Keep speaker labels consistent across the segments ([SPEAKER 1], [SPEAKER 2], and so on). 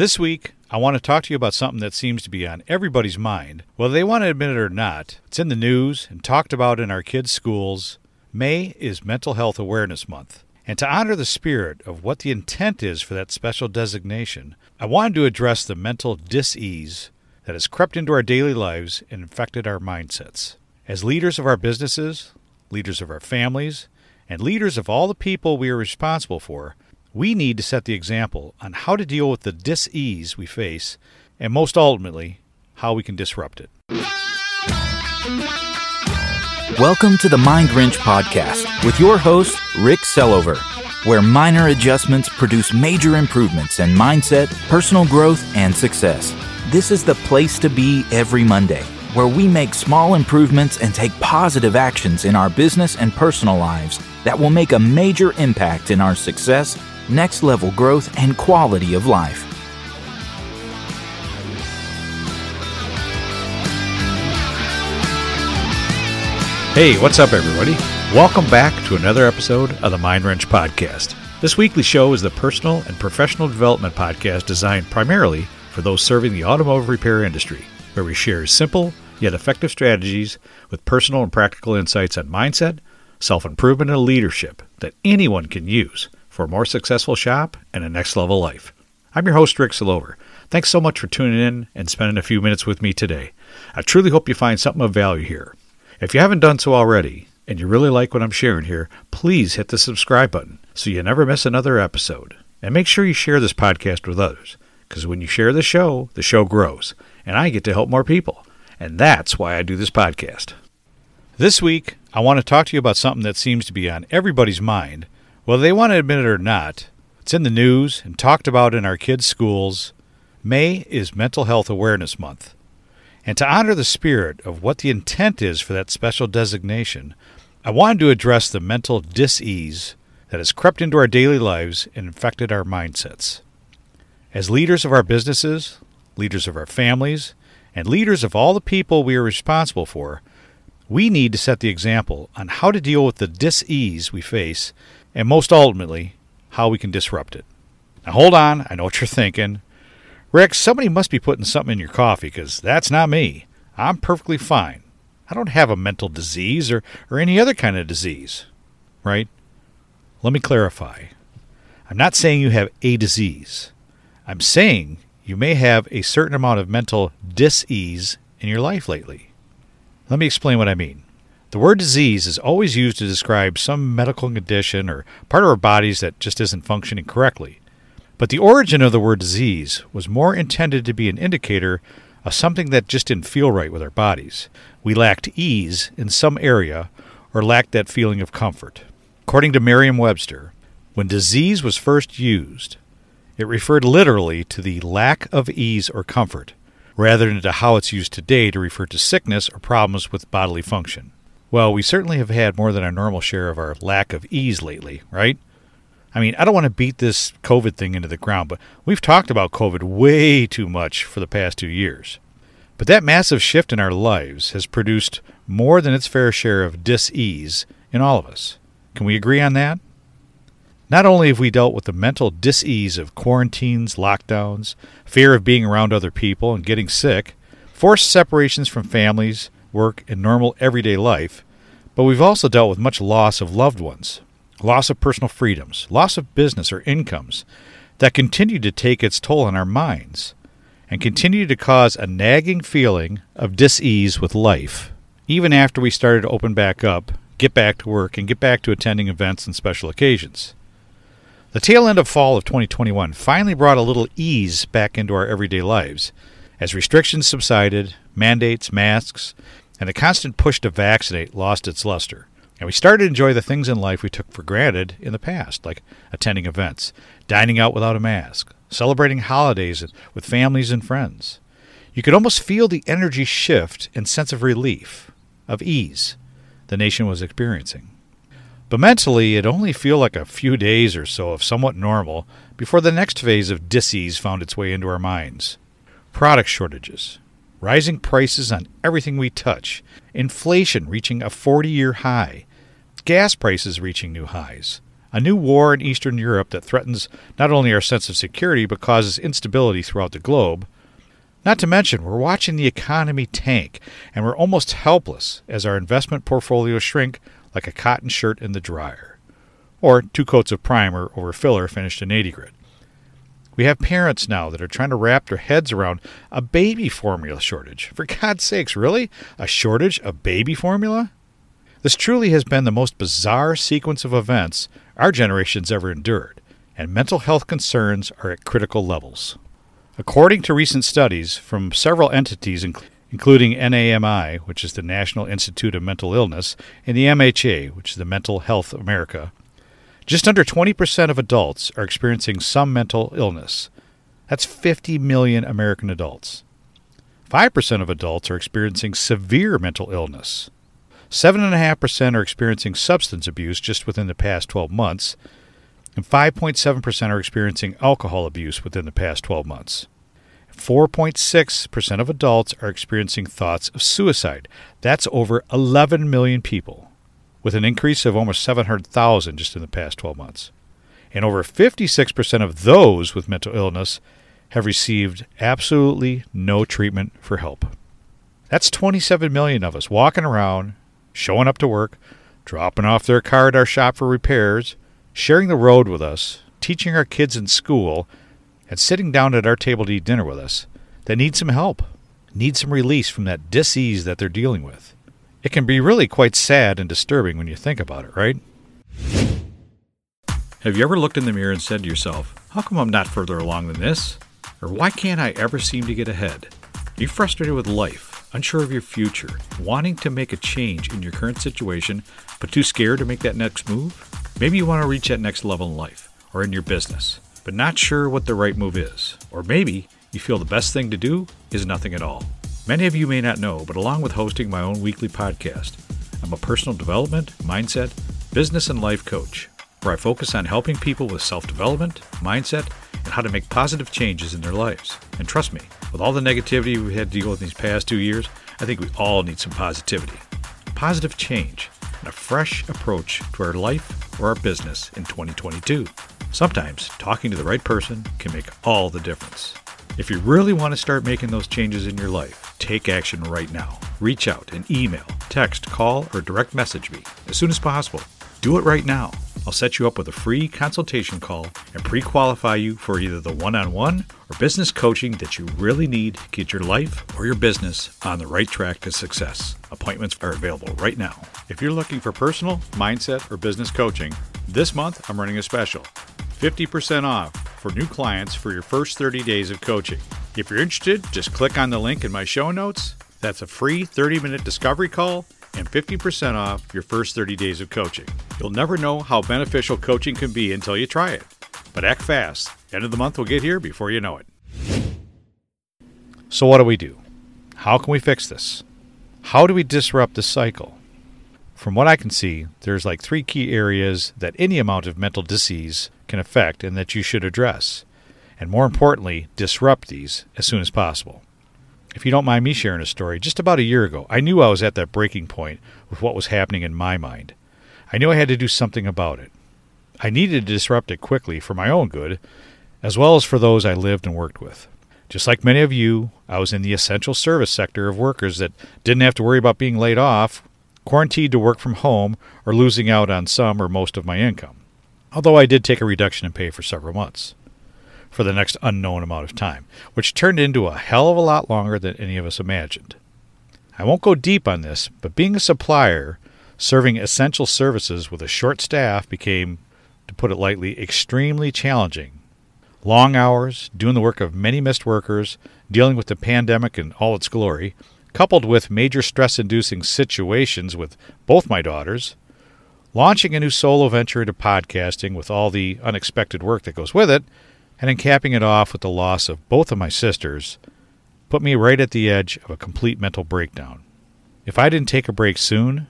[SPEAKER 1] This week, I want to talk to you about something that seems to be on everybody's mind, whether they want to admit it or not. It's in the news and talked about in our kids' schools. May is Mental Health Awareness Month. And to honor the spirit of what the intent is for that special designation, I wanted to address the mental dis-ease that has crept into our daily lives and infected our mindsets. As leaders of our businesses, leaders of our families, and leaders of all the people we are responsible for, we need to set the example on how to deal with the dis-ease we face and most ultimately, how we can disrupt it.
[SPEAKER 2] Welcome to the Mind Wrench Podcast with your host, Rick Sellover, where minor adjustments produce major improvements in mindset, personal growth, and success. This is the place to be every Monday, where we make small improvements and take positive actions in our business and personal lives that will make a major impact in our success, next level growth, and quality of life.
[SPEAKER 1] Hey, what's up, everybody? Welcome back to another episode of the Mind Wrench Podcast. This weekly show is the personal and professional development podcast designed primarily for those serving the automotive repair industry, where we share simple yet effective strategies with personal and practical insights on mindset, self improvement, and leadership that anyone can use for a more successful shop and a next level life. I'm your host, Rick Sellover. Thanks so much for tuning in and spending a few minutes with me today. I truly hope you find something of value here. If you haven't done so already, and you really like what I'm sharing here, please hit the subscribe button so you never miss another episode. And make sure you share this podcast with others, because when you share the show, the show grows, and I get to help more people. And that's why I do this podcast. This week, I want to talk to you about something that seems to be on everybody's mind, whether they want to admit it or not. It's in the news and talked about in our kids' schools. May is Mental Health Awareness Month. And to honor the spirit of what the intent is for that special designation, I wanted to address the mental dis-ease that has crept into our daily lives and infected our mindsets. As leaders of our businesses, leaders of our families, and leaders of all the people we are responsible for, we need to set the example on how to deal with the dis-ease we face and most ultimately, how we can disrupt it. Now hold on, I know what you're thinking. Rick, somebody must be putting something in your coffee because that's not me. I'm perfectly fine. I don't have a mental disease or, or any other kind of disease. Right? Let me clarify. I'm not saying you have a disease. I'm saying you may have a certain amount of mental dis-ease in your life lately. Let me explain what I mean. The word disease is always used to describe some medical condition or part of our bodies that just isn't functioning correctly. But the origin of the word disease was more intended to be an indicator of something that just didn't feel right with our bodies. We lacked ease in some area or lacked that feeling of comfort. According to Merriam Webster, when disease was first used, it referred literally to the lack of ease or comfort, rather than to how it's used today to refer to sickness or problems with bodily function. Well, we certainly have had more than our normal share of our lack of ease lately, right? I mean, I don't want to beat this COVID thing into the ground, but we've talked about COVID way too much for the past two years. But that massive shift in our lives has produced more than its fair share of dis ease in all of us. Can we agree on that? Not only have we dealt with the mental dis ease of quarantines, lockdowns, fear of being around other people and getting sick, forced separations from families, work, and normal everyday life, but we've also dealt with much loss of loved ones, loss of personal freedoms, loss of business or incomes that continue to take its toll on our minds and continue to cause a nagging feeling of dis-ease with life even after we started to open back up, get back to work and get back to attending events and special occasions. The tail end of fall of 2021 finally brought a little ease back into our everyday lives as restrictions subsided, mandates, masks, and the constant push to vaccinate lost its luster. And we started to enjoy the things in life we took for granted in the past, like attending events, dining out without a mask, celebrating holidays with families and friends. You could almost feel the energy shift and sense of relief, of ease, the nation was experiencing. But mentally, it only feel like a few days or so of somewhat normal before the next phase of disease found its way into our minds. Product shortages, rising prices on everything we touch, inflation reaching a 40 year high, gas prices reaching new highs, a new war in Eastern Europe that threatens not only our sense of security but causes instability throughout the globe. Not to mention, we're watching the economy tank and we're almost helpless as our investment portfolios shrink like a cotton shirt in the dryer, or two coats of primer over filler finished in 80 grit. We have parents now that are trying to wrap their heads around a baby formula shortage. For God's sakes, really? A shortage of baby formula? This truly has been the most bizarre sequence of events our generation's ever endured, and mental health concerns are at critical levels. According to recent studies from several entities, including NAMI, which is the National Institute of Mental Illness, and the MHA, which is the Mental Health America, just under 20% of adults are experiencing some mental illness. That's 50 million American adults. 5% of adults are experiencing severe mental illness. 7.5% are experiencing substance abuse just within the past 12 months, and 5.7% are experiencing alcohol abuse within the past 12 months. 4.6% of adults are experiencing thoughts of suicide. That's over 11 million people, with an increase of almost 700,000 just in the past 12 months. And over 56% of those with mental illness have received absolutely no treatment for help. That's 27 million of us walking around showing up to work, dropping off their car at our shop for repairs, sharing the road with us, teaching our kids in school, and sitting down at our table to eat dinner with us that need some help, need some release from that disease that they're dealing with. It can be really quite sad and disturbing when you think about it, right? Have you ever looked in the mirror and said to yourself, How come I'm not further along than this? Or why can't I ever seem to get ahead? Are you frustrated with life? unsure of your future, wanting to make a change in your current situation, but too scared to make that next move? Maybe you want to reach that next level in life or in your business, but not sure what the right move is. Or maybe you feel the best thing to do is nothing at all. Many of you may not know, but along with hosting my own weekly podcast, I'm a personal development, mindset, business, and life coach, where I focus on helping people with self development, mindset, and how to make positive changes in their lives. And trust me, with all the negativity we've had to deal with these past two years, I think we all need some positivity, positive change, and a fresh approach to our life or our business in 2022. Sometimes talking to the right person can make all the difference. If you really want to start making those changes in your life, take action right now. Reach out and email, text, call, or direct message me as soon as possible. Do it right now. I'll set you up with a free consultation call and pre qualify you for either the one on one or business coaching that you really need to get your life or your business on the right track to success. Appointments are available right now. If you're looking for personal, mindset, or business coaching, this month I'm running a special 50% off for new clients for your first 30 days of coaching. If you're interested, just click on the link in my show notes. That's a free 30 minute discovery call and 50% off your first 30 days of coaching. You'll never know how beneficial coaching can be until you try it. But act fast. End of the month will get here before you know it. So, what do we do? How can we fix this? How do we disrupt the cycle? From what I can see, there's like three key areas that any amount of mental disease can affect and that you should address. And more importantly, disrupt these as soon as possible. If you don't mind me sharing a story, just about a year ago, I knew I was at that breaking point with what was happening in my mind. I knew I had to do something about it. I needed to disrupt it quickly for my own good, as well as for those I lived and worked with. Just like many of you, I was in the essential service sector of workers that didn't have to worry about being laid off, quarantined to work from home, or losing out on some or most of my income. Although I did take a reduction in pay for several months for the next unknown amount of time, which turned into a hell of a lot longer than any of us imagined. I won't go deep on this, but being a supplier serving essential services with a short staff became, to put it lightly, extremely challenging. Long hours, doing the work of many missed workers, dealing with the pandemic in all its glory, coupled with major stress inducing situations with both my daughters, launching a new solo venture into podcasting with all the unexpected work that goes with it, and then capping it off with the loss of both of my sisters, put me right at the edge of a complete mental breakdown. If I didn't take a break soon,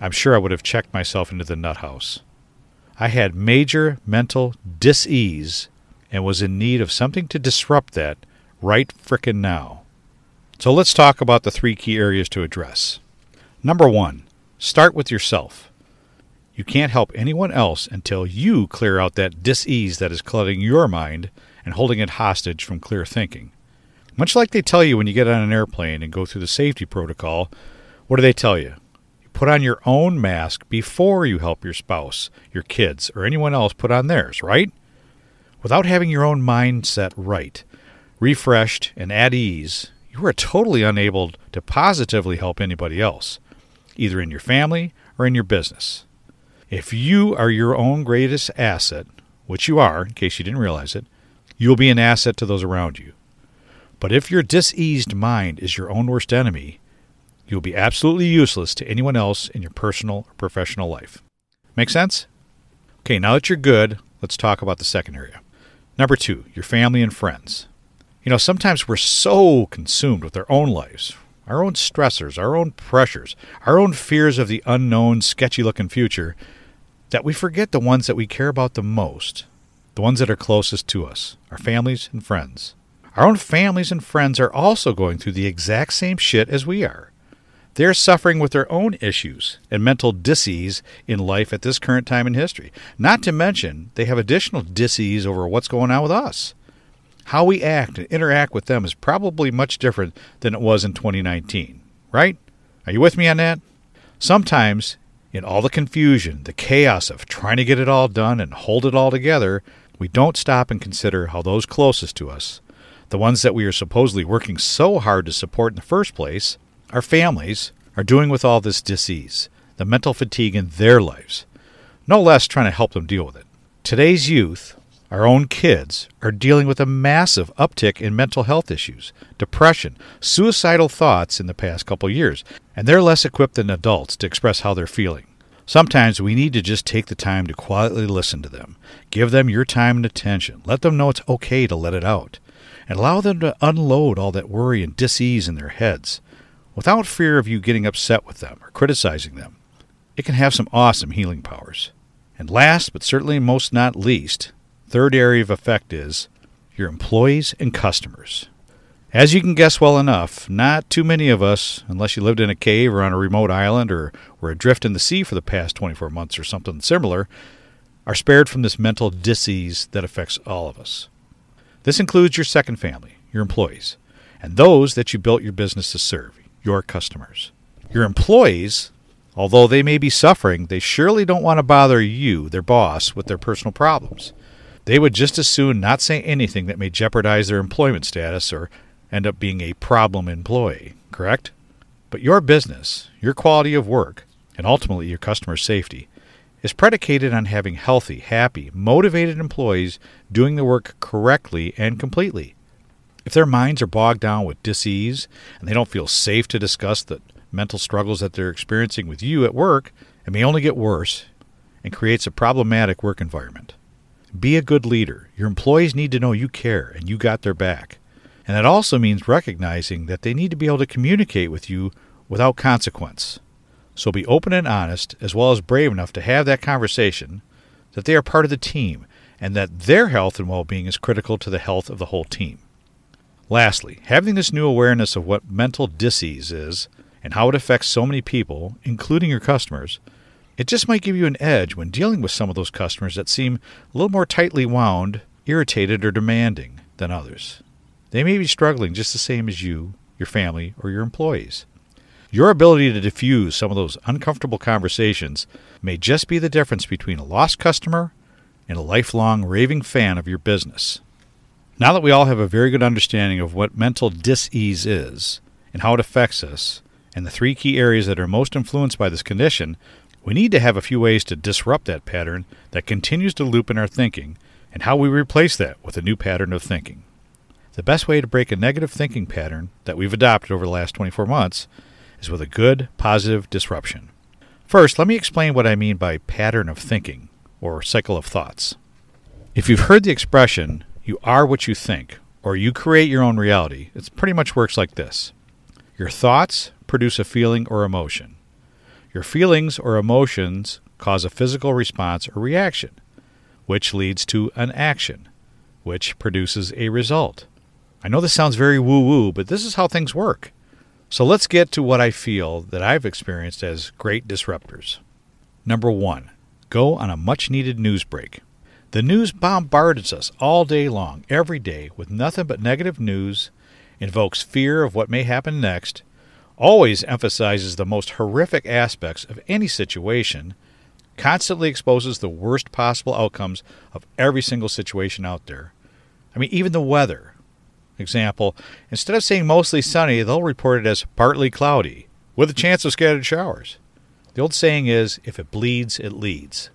[SPEAKER 1] I'm sure I would have checked myself into the nut house. I had major mental dis-ease and was in need of something to disrupt that right frickin' now. So let's talk about the three key areas to address. Number one, start with yourself. You can't help anyone else until you clear out that dis-ease that is cluttering your mind and holding it hostage from clear thinking. Much like they tell you when you get on an airplane and go through the safety protocol, what do they tell you? You put on your own mask before you help your spouse, your kids, or anyone else put on theirs, right? Without having your own mindset right, refreshed, and at ease, you are totally unable to positively help anybody else, either in your family or in your business. If you are your own greatest asset, which you are, in case you didn't realize it, you'll be an asset to those around you. But if your diseased mind is your own worst enemy, you'll be absolutely useless to anyone else in your personal or professional life. Make sense? Okay, now that you're good, let's talk about the second area. Number two, your family and friends. You know, sometimes we're so consumed with our own lives, our own stressors, our own pressures, our own fears of the unknown, sketchy looking future, that we forget the ones that we care about the most, the ones that are closest to us, our families and friends. Our own families and friends are also going through the exact same shit as we are. They're suffering with their own issues and mental disease in life at this current time in history. Not to mention, they have additional disease over what's going on with us. How we act and interact with them is probably much different than it was in 2019, right? Are you with me on that? Sometimes in all the confusion, the chaos of trying to get it all done and hold it all together, we don't stop and consider how those closest to us, the ones that we are supposedly working so hard to support in the first place, our families, are doing with all this disease, the mental fatigue in their lives, no less trying to help them deal with it. Today's youth, our own kids, are dealing with a massive uptick in mental health issues, depression, suicidal thoughts in the past couple years, and they're less equipped than adults to express how they're feeling. Sometimes we need to just take the time to quietly listen to them. Give them your time and attention. Let them know it's okay to let it out. And allow them to unload all that worry and disease in their heads without fear of you getting upset with them or criticizing them. It can have some awesome healing powers. And last, but certainly most not least, third area of effect is your employees and customers. As you can guess well enough, not too many of us, unless you lived in a cave or on a remote island or were adrift in the sea for the past 24 months or something similar, are spared from this mental disease that affects all of us. This includes your second family, your employees, and those that you built your business to serve, your customers. Your employees, although they may be suffering, they surely don't want to bother you, their boss, with their personal problems. They would just as soon not say anything that may jeopardize their employment status or end up being a problem employee, correct? But your business, your quality of work, and ultimately your customer safety is predicated on having healthy, happy, motivated employees doing the work correctly and completely. If their minds are bogged down with disease and they don't feel safe to discuss the mental struggles that they're experiencing with you at work, it may only get worse and creates a problematic work environment. Be a good leader. Your employees need to know you care and you got their back. And that also means recognizing that they need to be able to communicate with you without consequence. So be open and honest, as well as brave enough to have that conversation that they are part of the team and that their health and well being is critical to the health of the whole team. Lastly, having this new awareness of what mental disease is and how it affects so many people, including your customers, it just might give you an edge when dealing with some of those customers that seem a little more tightly wound, irritated, or demanding than others. They may be struggling just the same as you, your family, or your employees. Your ability to diffuse some of those uncomfortable conversations may just be the difference between a lost customer and a lifelong raving fan of your business. Now that we all have a very good understanding of what mental dis-ease is and how it affects us, and the three key areas that are most influenced by this condition, we need to have a few ways to disrupt that pattern that continues to loop in our thinking and how we replace that with a new pattern of thinking. The best way to break a negative thinking pattern that we've adopted over the last 24 months is with a good, positive disruption. First, let me explain what I mean by pattern of thinking, or cycle of thoughts. If you've heard the expression, you are what you think, or you create your own reality. It pretty much works like this Your thoughts produce a feeling or emotion. Your feelings or emotions cause a physical response or reaction, which leads to an action, which produces a result. I know this sounds very woo woo, but this is how things work. So let's get to what I feel that I've experienced as great disruptors. Number one, Go on a much needed news break. The news bombards us all day long, every day, with nothing but negative news, invokes fear of what may happen next, always emphasizes the most horrific aspects of any situation, constantly exposes the worst possible outcomes of every single situation out there. I mean, even the weather. Example, instead of saying mostly sunny, they'll report it as partly cloudy, with a chance of scattered showers. The old saying is if it bleeds, it leads.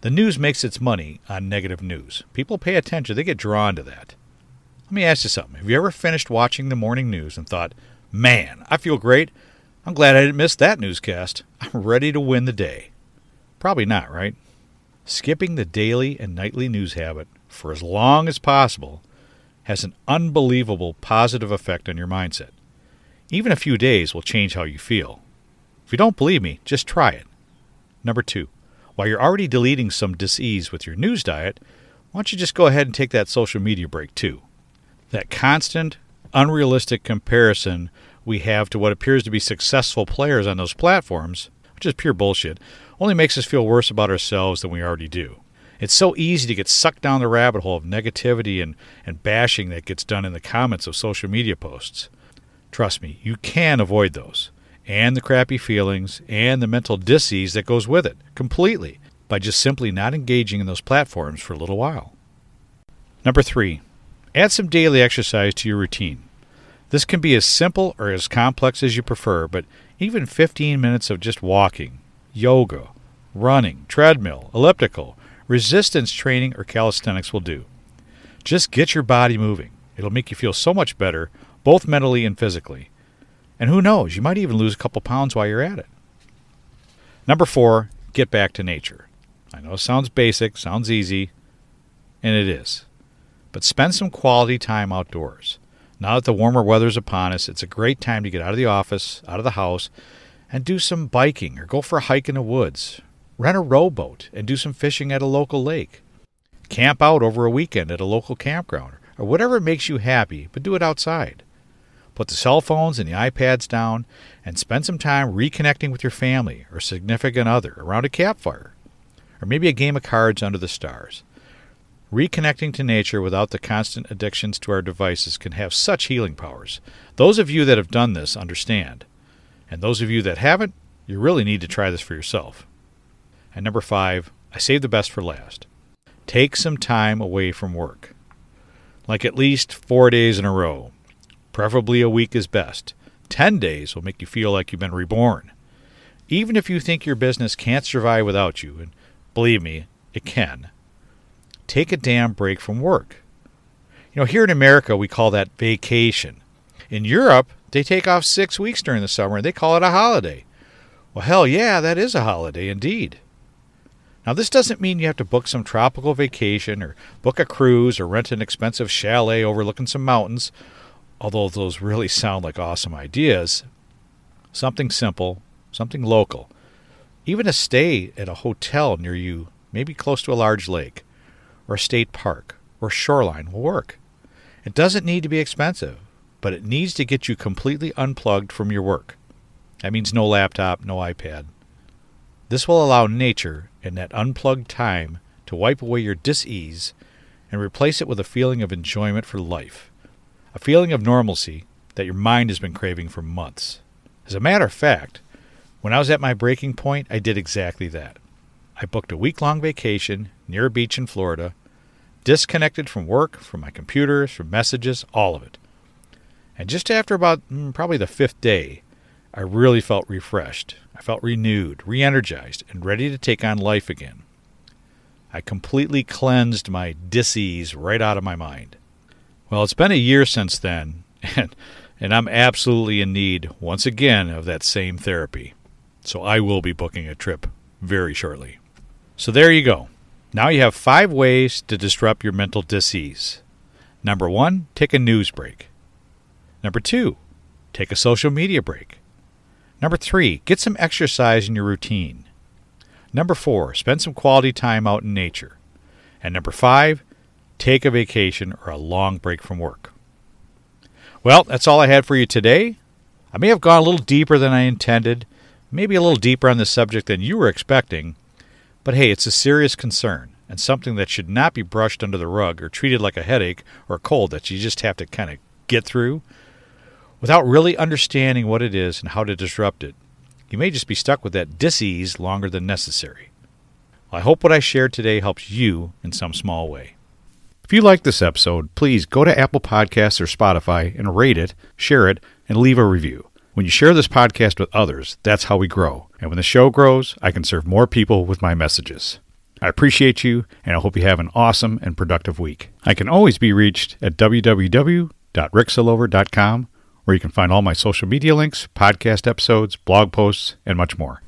[SPEAKER 1] The news makes its money on negative news. People pay attention, they get drawn to that. Let me ask you something. Have you ever finished watching the morning news and thought, man, I feel great. I'm glad I didn't miss that newscast. I'm ready to win the day. Probably not, right? Skipping the daily and nightly news habit for as long as possible has an unbelievable positive effect on your mindset. Even a few days will change how you feel. If you don't believe me, just try it. Number two, while you're already deleting some disease with your news diet, why don't you just go ahead and take that social media break too? That constant, unrealistic comparison we have to what appears to be successful players on those platforms, which is pure bullshit, only makes us feel worse about ourselves than we already do. It's so easy to get sucked down the rabbit hole of negativity and, and bashing that gets done in the comments of social media posts. Trust me, you can avoid those and the crappy feelings and the mental disease that goes with it completely by just simply not engaging in those platforms for a little while. Number three, add some daily exercise to your routine. This can be as simple or as complex as you prefer, but even 15 minutes of just walking, yoga, running, treadmill, elliptical, resistance training, or calisthenics will do. Just get your body moving. It'll make you feel so much better, both mentally and physically. And who knows, you might even lose a couple pounds while you're at it. Number four, get back to nature. I know it sounds basic, sounds easy, and it is. But spend some quality time outdoors. Now that the warmer weather is upon us, it's a great time to get out of the office, out of the house, and do some biking or go for a hike in the woods. Rent a rowboat and do some fishing at a local lake. Camp out over a weekend at a local campground or whatever makes you happy, but do it outside. Put the cell phones and the iPads down and spend some time reconnecting with your family or significant other around a campfire, or maybe a game of cards under the stars. Reconnecting to nature without the constant addictions to our devices can have such healing powers. Those of you that have done this understand. And those of you that haven't, you really need to try this for yourself. And number five, I save the best for last. Take some time away from work. Like at least four days in a row. Preferably a week is best. 10 days will make you feel like you've been reborn. Even if you think your business can't survive without you, and believe me, it can, take a damn break from work. You know, here in America, we call that vacation. In Europe, they take off six weeks during the summer and they call it a holiday. Well, hell yeah, that is a holiday indeed. Now, this doesn't mean you have to book some tropical vacation or book a cruise or rent an expensive chalet overlooking some mountains although those really sound like awesome ideas, something simple, something local. Even a stay at a hotel near you, maybe close to a large lake, or a state park, or shoreline will work. It doesn't need to be expensive, but it needs to get you completely unplugged from your work. That means no laptop, no iPad. This will allow nature and that unplugged time to wipe away your dis-ease and replace it with a feeling of enjoyment for life a feeling of normalcy that your mind has been craving for months. As a matter of fact, when I was at my breaking point, I did exactly that. I booked a week long vacation near a beach in Florida, disconnected from work, from my computers, from messages, all of it. And just after about mm, probably the fifth day, I really felt refreshed. I felt renewed, re energized, and ready to take on life again. I completely cleansed my disease right out of my mind. Well, it's been a year since then, and, and I'm absolutely in need, once again, of that same therapy. So I will be booking a trip very shortly. So there you go. Now you have five ways to disrupt your mental disease. Number one, take a news break. Number two, take a social media break. Number three, get some exercise in your routine. Number four, spend some quality time out in nature. And number five, take a vacation or a long break from work. Well, that's all I had for you today. I may have gone a little deeper than I intended, maybe a little deeper on the subject than you were expecting, But hey, it's a serious concern and something that should not be brushed under the rug or treated like a headache or a cold that you just have to kind of get through without really understanding what it is and how to disrupt it. You may just be stuck with that disease longer than necessary. Well, I hope what I shared today helps you in some small way. If you like this episode, please go to Apple Podcasts or Spotify and rate it, share it, and leave a review. When you share this podcast with others, that's how we grow. And when the show grows, I can serve more people with my messages. I appreciate you, and I hope you have an awesome and productive week. I can always be reached at www.ricksellover.com, where you can find all my social media links, podcast episodes, blog posts, and much more.